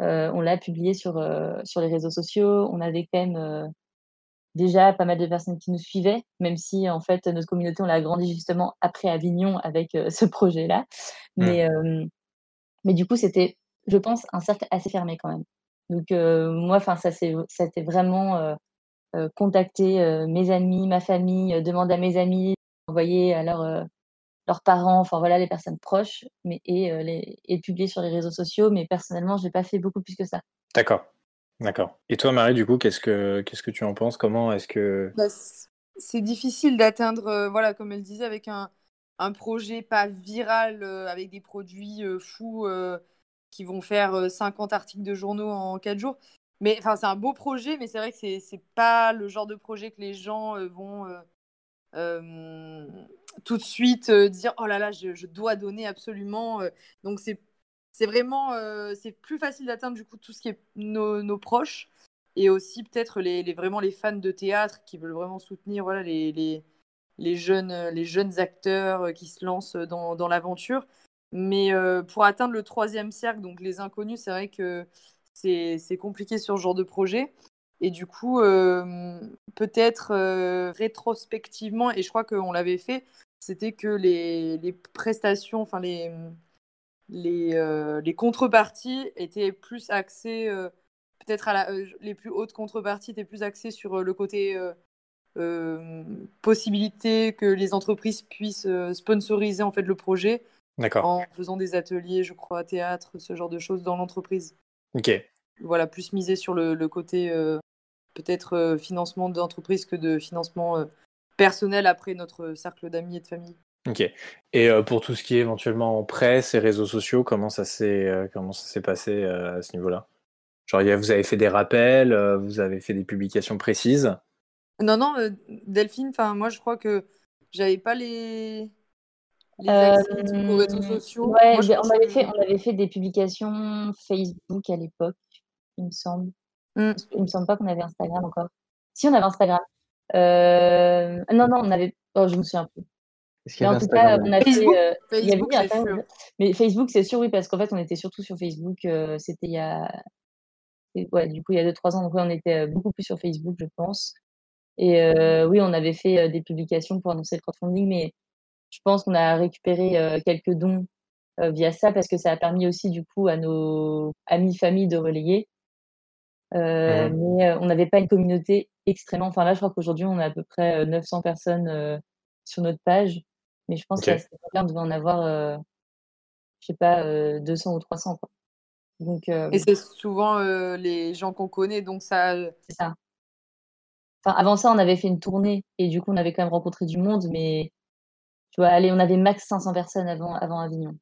Euh, on l'a publié sur sur les réseaux sociaux. On avait quand même déjà pas mal de personnes qui nous suivaient, même si en fait notre communauté on l'a agrandi justement après Avignon avec ce projet-là. Mmh. Mais mais du coup, c'était, je pense, un cercle assez fermé quand même. Donc euh, moi, enfin ça c'est ça a été vraiment euh, euh, contacter mes amis, ma famille, demander à mes amis, envoyer à leurs parents, enfin voilà les personnes proches, mais et les et publier sur les réseaux sociaux. Mais personnellement, j'ai pas fait beaucoup plus que ça. D'accord, d'accord. Et toi, Marie, du coup, qu'est-ce que qu'est-ce que tu en penses? Comment est-ce que bah, c'est difficile d'atteindre, voilà, comme elle disait, avec un, un projet pas viral, avec des produits fous qui vont faire 50 euh, articles de journaux en 4 jours. Mais enfin, c'est un beau projet, mais c'est vrai que c'est n'est pas le genre de projet que les gens euh, vont euh, tout de suite dire oh là là, je, je dois donner absolument. donc c'est c'est vraiment c'est plus facile d'atteindre du coup tout ce qui est nos, nos proches et aussi peut-être les, les- vraiment les fans de théâtre qui veulent vraiment soutenir voilà les, les, les jeunes les jeunes acteurs qui se lancent dans, dans l'aventure. Mais euh, pour atteindre le troisième cercle, donc les inconnus, c'est vrai que c'est compliqué sur ce genre de projet. Et du coup, euh, peut-être euh, rétrospectivement, et je crois qu'on l'avait fait, c'était que les, prestations, enfin les, les, contreparties étaient plus axées, peut-être à la, les plus hautes contreparties étaient plus axées sur le côté possibilité que les entreprises puissent sponsoriser en fait le projet. En faisant des ateliers, je crois, théâtre, ce genre de choses dans l'entreprise. Ok. Voilà, plus miser sur le, le côté euh, peut-être euh, financement d'entreprise que de financement euh, personnel après notre cercle d'amis et de famille. Ok. Et pour tout ce qui est éventuellement presse et réseaux sociaux, comment ça s'est comment ça s'est passé à ce niveau-là? Genre, vous avez fait des rappels, vous avez fait des publications précises? Non, non, Delphine, enfin moi je crois que j'avais pas les, les Euh, aux réseaux sociaux. Ouais, Moi, on, avait fait, on avait fait des publications Facebook à l'époque, il me semble. Mm. Il me semble pas qu'on avait Instagram encore. Si, on avait Instagram. Euh, Non, non, on avait. Oh, je me souviens plus. Mais en tout cas, on a fait. Facebook euh, il y avait Facebook, sûr. Mais Facebook, c'est sûr, oui, parce qu'en fait, on était surtout sur Facebook. euh, C'était il y a. Ouais, du coup, il y a 2-3 ans. Donc, ouais, on était beaucoup plus sur Facebook, je pense. Et euh, oui, on avait fait euh, des publications pour annoncer le crowdfunding, mais je pense qu'on a récupéré euh, quelques dons euh, via ça parce que ça a permis aussi, du coup, à nos amis, familles de relayer. Euh, Mais euh, on n'avait pas une communauté extrêmement. Enfin, là, je crois qu'aujourd'hui, on a à peu près euh, 900 personnes euh, sur notre page. Mais je pense Ok. qu'à cette époque-là, on devait en avoir, euh, je sais pas, euh, 200 ou 300, quoi. Donc, euh, Et c'est souvent euh, les gens qu'on connaît, donc ça. c'est ça. Enfin, avant ça, on avait fait une tournée et du coup, on avait quand même rencontré du monde, mais on avait max 500 personnes avant, avant Avignon.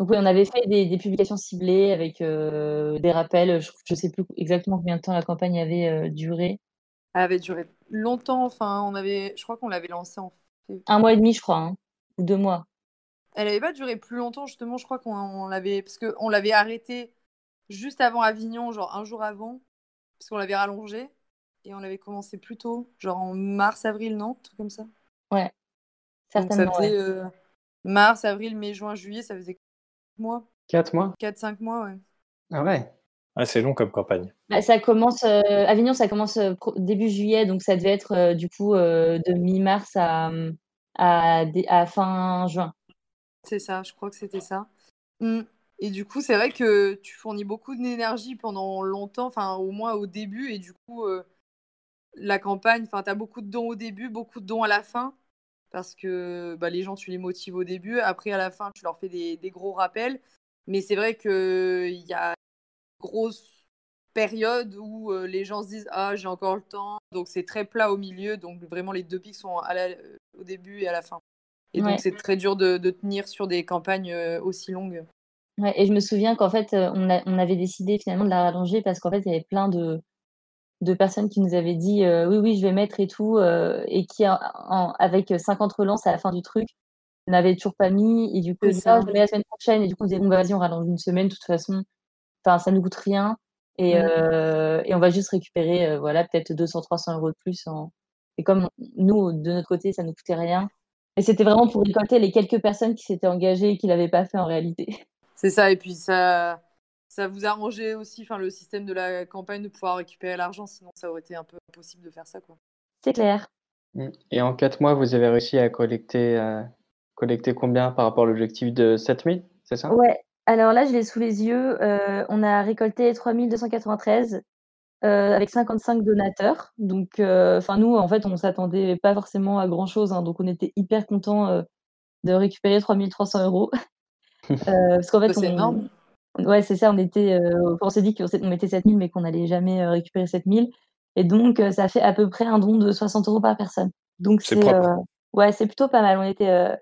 Donc oui, on avait fait des, des publications ciblées avec euh, des rappels. Je, je sais plus exactement combien de temps la campagne avait euh, duré. Elle avait duré longtemps. Enfin, on avait, je crois qu'on l'avait lancé en. Un mois et demi, je crois, hein, ou deux mois. Elle avait pas duré plus longtemps justement. Je crois qu'on on l'avait parce que on l'avait arrêté juste avant Avignon, genre un jour avant, parce qu'on l'avait rallongé et on l'avait commencé plus tôt, genre en mars, avril, non, truc comme ça. Donc ça Certainement, faisait ouais. euh, mars, avril, mai, juin, juillet, ça faisait 4 mois, 4 mois? 4-5 mois, ouais. Ah ouais? Ah, c'est long comme campagne. Bah, ça commence, euh, Avignon, ça commence euh, début juillet, donc ça devait être euh, du coup euh, de mi-mars à, à, fin juin. C'est ça, je crois que c'était ça. Mm. Et du coup, c'est vrai que tu fournis beaucoup d'énergie pendant longtemps, enfin au moins au début, et du coup, euh, la campagne, enfin, tu as beaucoup de dons au début, beaucoup de dons à la fin, parce que bah, les gens, tu les motives au début, après à la fin, tu leur fais des, des gros rappels. Mais c'est vrai qu'il y a une grosse période où euh, les gens se disent Ah, j'ai encore le temps. Donc c'est très plat au milieu, donc vraiment les deux pics sont à la- euh, au début et à la fin. Et Ouais. donc c'est très dur de, de tenir sur des campagnes euh, aussi longues. Ouais, et je me souviens qu'en fait, on, a- on avait décidé finalement de la rallonger parce qu'en fait, il y avait plein de, de personnes qui nous avaient dit euh, oui, oui, je vais mettre et tout, euh, et qui, en- en- avec 50 relances à la fin du truc, n'avaient toujours pas mis, et du coup, disaient, ça. Ah, je mets la semaine prochaine, et du coup, on disait, bon, bah, vas-y, on rallonge une semaine, de toute façon, enfin, ça nous coûte rien, et, Mm. euh, et on va juste récupérer, voilà, peut-être 200, 300 euros de plus. En... Et comme nous, de notre côté, ça nous coûtait rien. Et c'était vraiment pour récolter les quelques personnes qui s'étaient engagées et qui l'avaient pas fait en réalité. C'est ça, et puis ça, ça vous arrangeait aussi enfin, le système de la campagne de pouvoir récupérer l'argent, sinon ça aurait été un peu impossible de faire ça. Quoi. C'est clair. Mm. Et en 4 mois, vous avez réussi à collecter, euh, collecter combien par rapport à l'objectif de 7000, c'est ça? Ouais, alors là, je l'ai sous les yeux. euh, on a récolté 3293 euh, avec 55 donateurs. Donc, euh, enfin, nous, en fait, on s'attendait pas forcément à grand-chose. hein, donc, on était hyper contents euh, de récupérer 3300 euros. Euh, parce qu'en fait, Ça, c'est on- énorme. Ouais, c'est ça. On était, euh, on s'est dit qu'on mettait 7000, mais qu'on n'allait jamais euh, récupérer 7000. Et donc, euh, ça fait à peu près un don de 60 euros par personne. Donc, C'est propre. euh, ouais, c'est plutôt pas mal. On était, euh,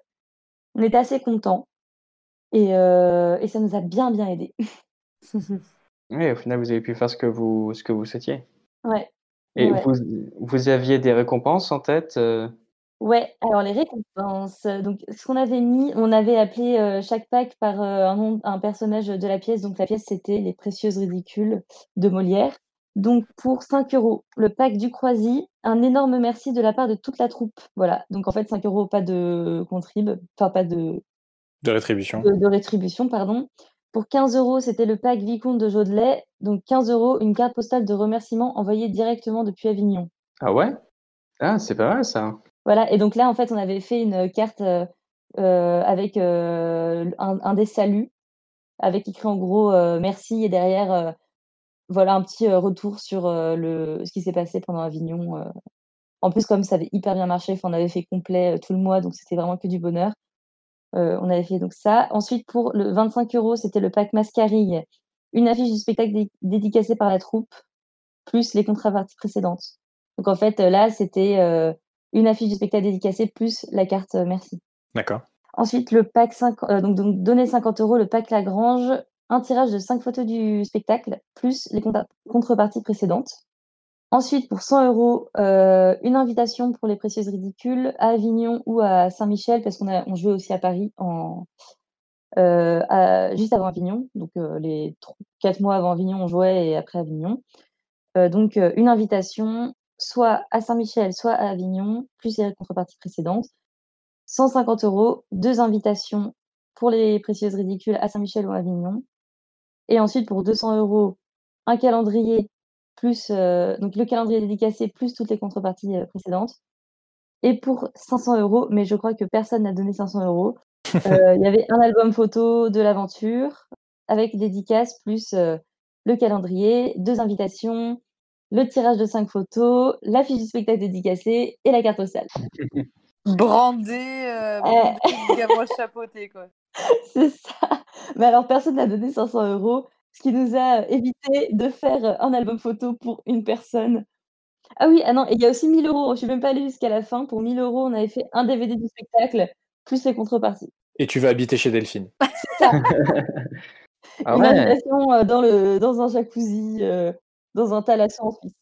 on était assez contents. Et, euh, et ça nous a bien, bien aidé. Oui, au final, vous avez pu faire ce que vous, ce que vous souhaitiez. Ouais. Et Ouais. vous, vous aviez des récompenses en tête euh, Ouais, alors les récompenses, donc ce qu'on avait mis, on avait appelé, heu, chaque pack par, heu, un nom un personnage de la pièce. Donc la pièce, c'était Les Précieuses Ridicules de Molière. Donc pour 5 euros, le pack du Croisi, un énorme merci de la part de toute la troupe. Voilà, donc en fait 5 euros, pas de contrib, enfin pas de De rétribution. de de rétribution, pardon. Pour 15 euros, c'était le pack Vicomte de Jodelet, donc 15 euros, une carte postale de remerciement envoyée directement depuis Avignon. Ah ouais? Ah, c'est pas mal ça. Voilà et donc là, en fait, on avait fait une carte, heu heu, avec, heu, un des saluts, avec écrit en gros, merci et derrière, voilà un petit, retour sur, le ce qui s'est passé pendant Avignon. En plus, comme ça avait hyper bien marché, on avait fait complet, tout le mois, donc c'était vraiment que du bonheur. Heu, on avait fait donc ça. Ensuite pour le 25 euros, c'était le pack Mascarille, une affiche du spectacle dé dédicacée par la troupe, plus les contreparties précédentes. Donc en fait, là, c'était, une affiche du spectacle dédicacé plus la carte, heu, merci. D'accord. Ensuite, le pack heu, donc donc donner 50 euros, le pack Lagrange, un tirage de 5 photos du spectacle, plus les contreparties précédentes. Ensuite, pour 100 euros, heu, une invitation pour Les Précieuses Ridicules à Avignon ou à Saint-Michel, parce qu'on a on jouait aussi à Paris en à juste avant Avignon, donc les tr 4 mois avant Avignon, on jouait et après Avignon. Donc une invitation, soit à Saint-Michel, soit à Avignon, plus les contreparties précédentes. 150 euros, 2 invitations pour Les Précieuses Ridicules à Saint-Michel ou Avignon. Et ensuite pour 200 euros, un calendrier plus, heu, donc le calendrier dédicacé plus toutes les contreparties, heu, précédentes. Et pour 500 euros, mais je crois que personne n'a donné 500 euros, heu, il y avait un album photo de l'aventure avec dédicace plus, le calendrier, 2 invitations, le tirage de 5 photos, l'affiche du spectacle dédicacé et la carte postale. Brandé, heu, Eh chapeauté, quoi. C'est ça. Mais alors personne n'a donné 500 euros, ce qui nous a évité de faire un album photo pour une personne. Ah oui, ah non et il y a aussi 1 000 €, je suis même pas allée jusqu'à la fin. Pour 1 000 €, on avait fait un DVD du spectacle, plus les contreparties. Et tu vas habiter chez Delphine. C'est ça. Ah Une ouais! invitation, heu, dans le dans un jacuzzi, dans un thalasso en Suisse.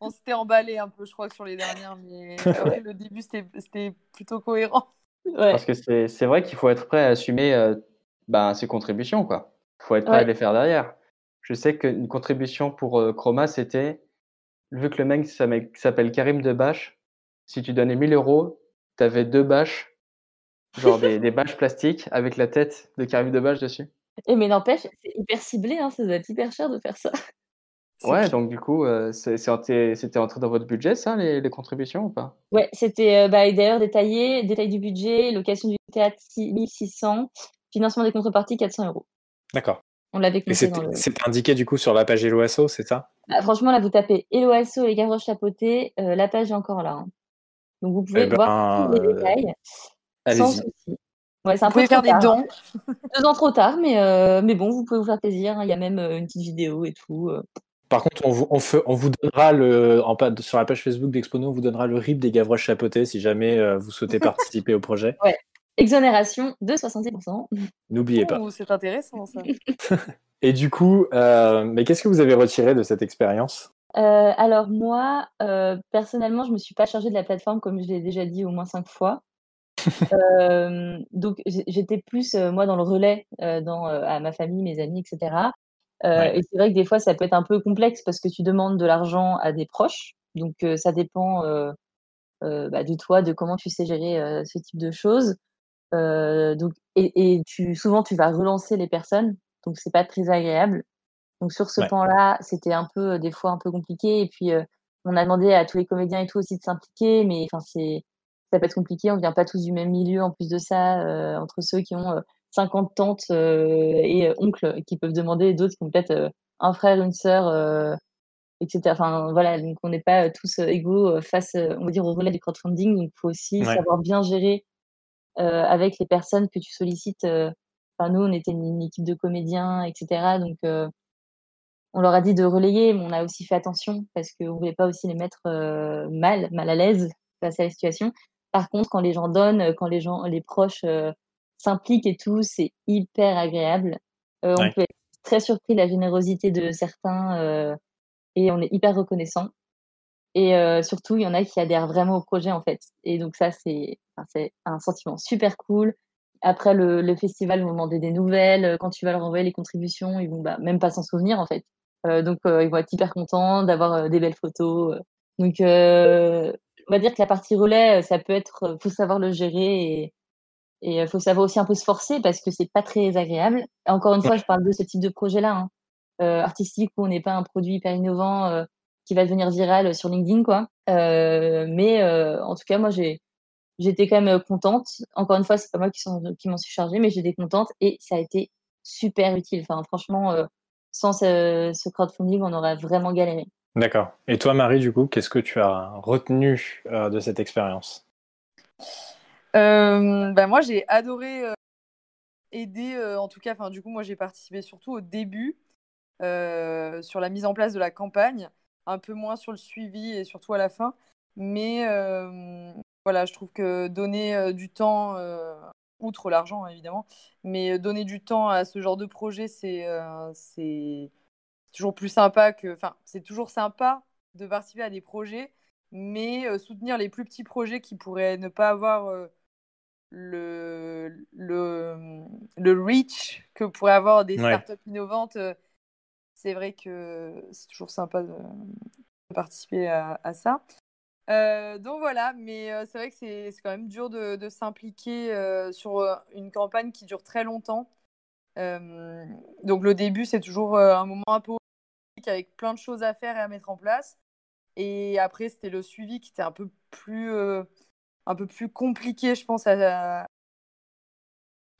On s'était emballé un peu, je crois, sur les dernières, mais ouais, le début, c'était plutôt cohérent. Ouais. Parce que c'est vrai qu'il faut être prêt à assumer, heu, ben, ses contributions, quoi. Faut être prêt à les faire derrière. Je sais qu'une contribution pour, heu, Chroma, c'était vu que le mec s'appelle Karim Debache, si tu donnais 1 000 €, tu avais 2 bâches, genre des des bâches plastiques avec la tête de Karim Debache dessus. Eh mais n'empêche, c'est hyper ciblé, hein, ça doit être hyper cher de faire ça. C'est Ouais, donc du coup, c'est c'est entré c'était entré dans votre budget ça, les les contributions ou pas? Ouais, c'était, heu, bah d'ailleurs détaillé, détail du budget, location du théâtre 6 600, financement des contreparties 400 €. D'accord. On l'avait c'était le indiqué du coup sur la page Hello Asso, c'est ça? Bah franchement, là, vous tapez Hello Asso et Gavroche chapeauté, heu, la page est encore là, hein. Donc vous Eh pouvez voir tous ben, les heu, détails sans allez-y. souci. Ouais, c'est un Vous peu pouvez trop faire des tard, dons. 2 ans trop tard, mais bon, vous pouvez vous faire plaisir, hein. Il y a même, une petite vidéo et tout. Par contre, on vous on fe on vous donnera le en sur la page Facebook d'Expono, on vous donnera le RIB des Gavroches chapeautés si jamais, heu, vous souhaitez participer au projet. Ouais, exonération de 70% N'oubliez pas. C'est intéressant ça. Et du coup, heu, mais qu'est-ce que vous avez retiré de cette expérience? Heu, alors moi, personnellement, je me suis pas chargée de la plateforme comme je l'ai déjà dit au moins 5 fois. Donc j'é j'étais plus, moi dans le relais, dans, à ma famille, mes amis et cetera. Heu Ouais. et c'est vrai que des fois, ça peut être un peu complexe parce que tu demandes de l'argent à des proches. Donc heu, ça dépend, heu, bah, de toi, de comment tu sais gérer, ce type de choses. Donc et et tu souvent, tu vas relancer les personnes, donc c'est pas très agréable. Donc sur ce Ouais. pan-là, c'était un peu, des fois un peu compliqué et puis, on a demandé à tous les comédiens et tout aussi de s'impliquer, mais enfin c'est ça peut être compliqué, on vient pas tous du même milieu en plus de ça, entre ceux qui ont, 50 tantes, heu et heu, oncles qui peuvent demander et d'autres qui ont peut-être, heu, un frère, une sœur, heu et cetera. Enfin voilà, donc on n'est pas, tous, égaux, face, on va dire au relais du crowdfunding. Donc il faut aussi Ouais. savoir bien gérer, avec les personnes que tu sollicites. Enfin nous, on était une équipe de comédiens et cetera, donc on leur a dit de relayer, mais on a aussi fait attention parce qu'on voulait pas aussi les mettre, mal mal à l'aise face à la situation. Par contre, quand les gens donnent, quand les gens les proches, s'impliquent et tout, c'est hyper agréable. Heu, on peut être très surpris de la générosité de certains, heu et on est hyper reconnaissants Et euh, surtout, il y en a qui adhèrent vraiment au projet, en fait. Et donc, ça, c'est un sentiment super cool. Après le, le festival, ils vont demander des nouvelles. Quand tu vas leur envoyer les contributions, ils vont bah, même pas s'en souvenir, en fait. Euh, donc, euh, ils vont être hyper contents d'avoir euh, des belles photos. Donc, on va dire que la partie relais, ça peut être, faut savoir le gérer et il faut savoir aussi un peu se forcer parce que c'est pas très agréable. Encore une fois, je parle de ce type de projet-là, hein. artistique où on n'est pas un produit hyper innovant qui va devenir viral sur LinkedIn, quoi. mais en tout cas, moi, j'ai j'étais quand même contente. Encore une fois, c'est pas moi qui, qui m'en suis chargée, mais j'étais contente et ça a été super utile. Enfin, franchement, sans ce, crowdfunding, on aurait vraiment galéré. D'accord. Et toi, Marie, du coup, qu'est-ce que tu as retenu euh, de cette expérience? euh, bah, Moi, j'ai adoré euh, aider, en tout cas, enfin, du coup, moi, j'ai participé surtout au début sur la mise en place de la campagne, un peu moins sur le suivi et surtout à la fin. Mais voilà, je trouve que donner du temps outre l'argent évidemment, mais donner du temps à ce genre de projet, c'est euh, toujours plus sympa que. Enfin, c'est toujours sympa de participer à des projets, mais euh, soutenir les plus petits projets qui pourraient ne pas avoir euh, le, le, le reach que pourraient avoir des startups innovantes, c'est vrai que c'est toujours sympa de, participer à, à ça. Euh, donc voilà, mais euh, c'est vrai que c'est quand même dur de, s'impliquer euh, sur une campagne qui dure très longtemps. donc le début, c'est toujours un moment un peu avec plein de choses à faire et à mettre en place. Et après, c'était le suivi qui était un peu plus, un peu plus compliqué, je pense, à,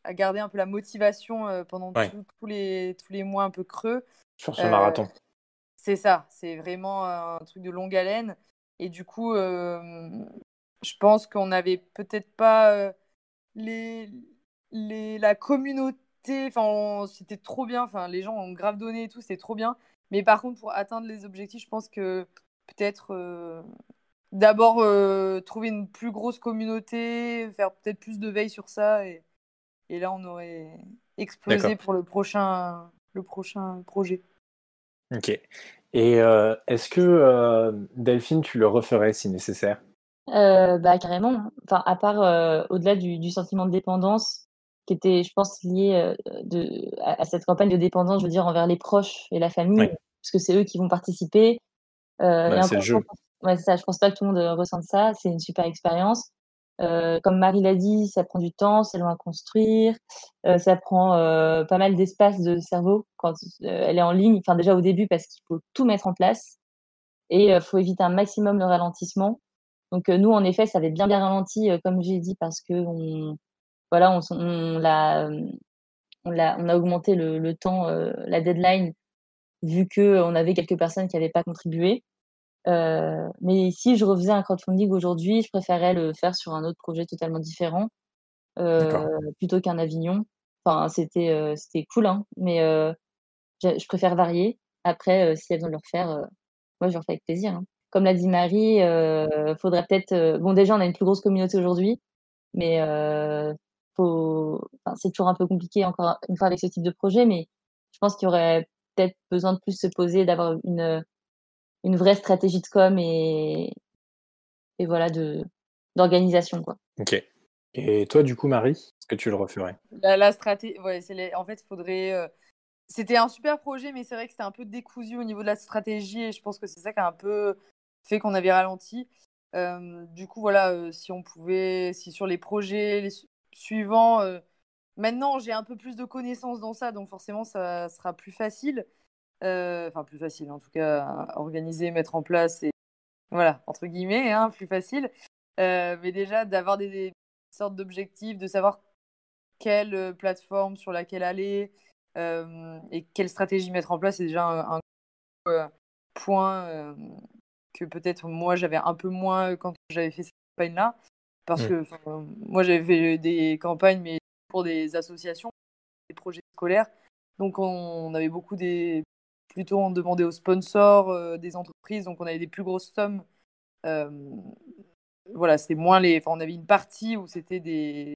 à garder un peu la motivation pendant tous, les, tous les mois un peu creux. Sur ce marathon. C'est ça, c'est vraiment un truc de longue haleine. Et du coup, euh, je pense qu'on n'avait peut-être pas euh, les, les, la communauté. Enfin, c'était trop bien. Enfin, les gens ont grave donné et tout, c'était trop bien. Mais par contre, pour atteindre les objectifs, je pense que peut-être euh, d'abord trouver une plus grosse communauté, faire peut-être plus de veille sur ça. Et, et là, on aurait explosé pour le prochain, le prochain projet. Ok. Et euh, est-ce que euh, Delphine, tu le referais si nécessaire? Euh, bah, carrément. Enfin, à part au-delà du, sentiment de dépendance, qui était, je pense, lié de, à, cette campagne de dépendance, je veux dire, envers les proches et la famille, parce que c'est eux qui vont participer. Bah, c'est le jeu. Ouais, ça. Je pense pas que tout le monde ressente ça. C'est une super expérience. Euh, comme Marie l'a dit, ça prend du temps, c'est loin à construire, euh, ça prend euh, pas mal d'espace de cerveau quand elle est en ligne. Enfin déjà au début parce qu'il faut tout mettre en place et il faut éviter un maximum le ralentissement. Donc nous en effet ça avait bien bien ralenti comme j'ai dit parce que on voilà on, on l'a on, a, on a augmenté le, le temps la deadline vu que on avait quelques personnes qui n'avaient pas contribué. Euh, mais si je refaisais un crowdfunding aujourd'hui, je préférerais le faire sur un autre projet totalement différent euh, plutôt qu'un Avignon. Enfin, c'était euh, c'était cool, hein, mais je, je, préfère varier. Après, s'il y a besoin de le refaire, moi, je le refais avec plaisir. Hein. Comme l'a dit Marie, faudrait peut-être. bon, déjà, on a une plus grosse communauté aujourd'hui, mais faut... enfin, c'est toujours un peu compliqué encore une fois avec ce type de projet, mais je pense qu'il y aurait peut-être besoin de plus se poser, d'avoir une une vraie stratégie de com et, et voilà, de, d'organisation. Quoi. Ok. Et toi, du coup, Marie, est-ce que tu le referais? La, stratégie, ouais, c'est en fait, il faudrait. Euh, c'était un super projet, mais c'est vrai que c'était un peu décousu au niveau de la stratégie et je pense que c'est ça qui a un peu fait qu'on avait ralenti. Euh, du coup, voilà, euh, si on pouvait, si sur les projets les suivants, maintenant j'ai un peu plus de connaissances dans ça, donc forcément ça sera plus facile. Euh, enfin, plus facile en tout cas à organiser, mettre en place et voilà, entre guillemets, hein, plus facile. Euh, mais déjà d'avoir des, sortes d'objectifs, de savoir quelle euh, plateforme sur laquelle aller et quelle stratégie mettre en place, c'est déjà un, point que peut-être moi j'avais un peu moins quand j'avais fait cette campagne-là. Parce mmh. que moi j'avais fait des campagnes, mais pour des associations, des projets scolaires. Donc on avait beaucoup des plutôt on demandait aux sponsors euh, des entreprises, donc on avait des plus grosses sommes. Euh, voilà, c'était moins les. Enfin, on avait une partie où c'était des...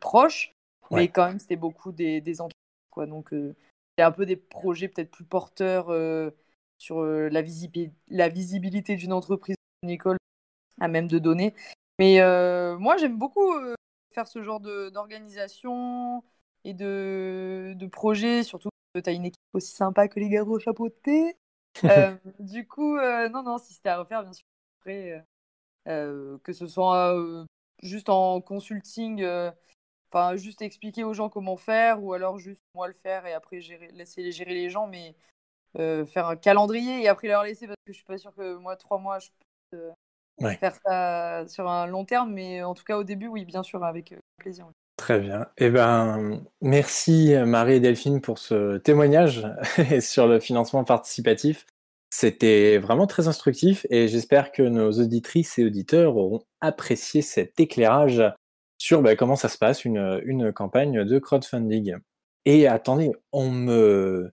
proches, mais quand même c'était beaucoup des, des entreprises. Quoi. Donc euh, c'était un peu des projets peut-être plus porteurs sur la, la visibilité d'une entreprise, d'une école, à même de donner. Mais moi, j'aime beaucoup faire ce genre d'organisation et de, de projet, surtout que tu as une équipe aussi sympa que les gardes chapeautés. euh, du coup, non, non, si c'était à refaire, bien sûr, après, que ce soit juste en consulting, enfin, juste expliquer aux gens comment faire, ou alors juste moi le faire et après gérer, laisser gérer les gens, mais faire un calendrier et après leur laisser, parce que je suis pas sûre que moi, trois mois, je peux faire ça sur un long terme, mais en tout cas, au début, oui, bien sûr, avec plaisir. Très bien. Eh ben, merci Marie et Delphine pour ce témoignage sur le financement participatif. C'était vraiment très instructif et j'espère que nos auditrices et auditeurs auront apprécié cet éclairage sur bah, comment ça se passe une, campagne de crowdfunding. Et attendez, on me,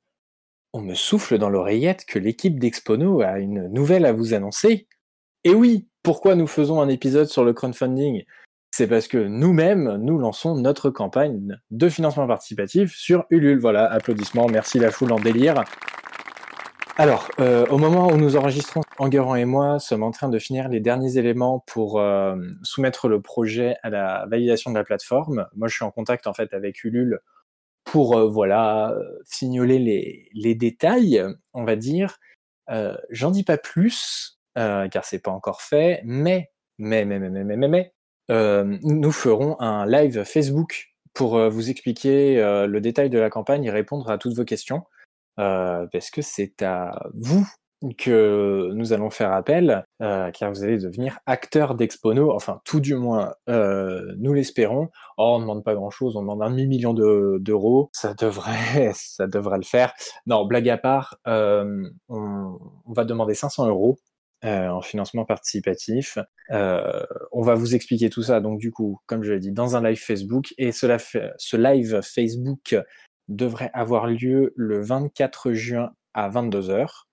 on me souffle dans l'oreillette que l'équipe d'Expono a une nouvelle à vous annoncer. Et oui, pourquoi nous faisons un épisode sur le crowdfunding? C'est parce que nous-mêmes, nous lançons notre campagne de financement participatif sur Ulule. Voilà, applaudissements, merci la foule en délire. Alors, euh, au moment où nous enregistrons, Enguerrand et moi sommes en train de finir les derniers éléments pour euh, soumettre le projet à la validation de la plateforme. Moi, je suis en contact en fait avec Ulule pour euh, voilà signaler les, les, détails, on va dire. J'en dis pas plus car c'est pas encore fait, mais mais mais mais mais mais mais, nous ferons un live Facebook pour vous expliquer le détail de la campagne et répondre à toutes vos questions. Euh, parce que c'est à vous que nous allons faire appel, euh, car vous allez devenir acteur d'Expono, enfin tout du moins, euh, nous l'espérons. Oh, on ne demande pas grand-chose, on demande un demi-million d'euros, ça devrait, ça devrait le faire. Non, blague à part, on, on, va demander 500 euros en financement participatif. on va vous expliquer tout ça, donc du coup, comme je l'ai dit, dans un live Facebook, et cela ce live Facebook devrait avoir lieu le 24 juin à 22h.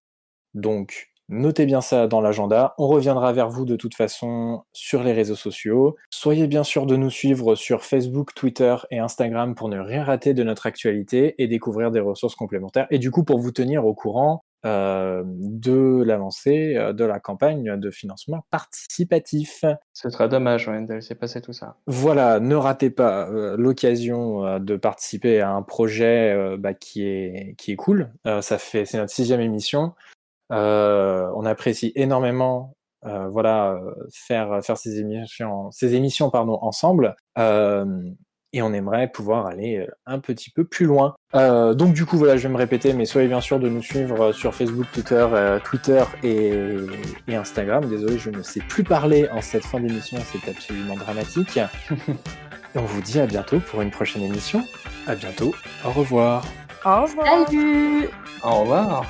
Donc, notez bien ça dans l'agenda. On reviendra vers vous de toute façon sur les réseaux sociaux. Soyez bien sûr de nous suivre sur Facebook, Twitter et Instagram pour ne rien rater de notre actualité et découvrir des ressources complémentaires. Et du coup, pour vous tenir au courant euh, de l'avancée euh, de la campagne de financement participatif. Ce sera dommage ouais, de laisser passer tout ça. Voilà, ne ratez pas euh, l'occasion de participer à un projet bah, qui, est, qui est cool. ça fait, c'est notre sixième émission. on apprécie énormément voilà, faire, faire ces émissions, ces émissions pardon, ensemble et on aimerait pouvoir aller euh, un petit peu plus loin. Euh, donc du coup voilà, je vais me répéter, mais soyez bien sûr de nous suivre euh, sur Facebook, Twitter, Twitter et, et, Instagram. Désolé, je ne sais plus parler en cette fin d'émission, c'est absolument dramatique. et on vous dit à bientôt pour une prochaine émission. À bientôt. Au revoir. Au revoir. Salut. Au revoir.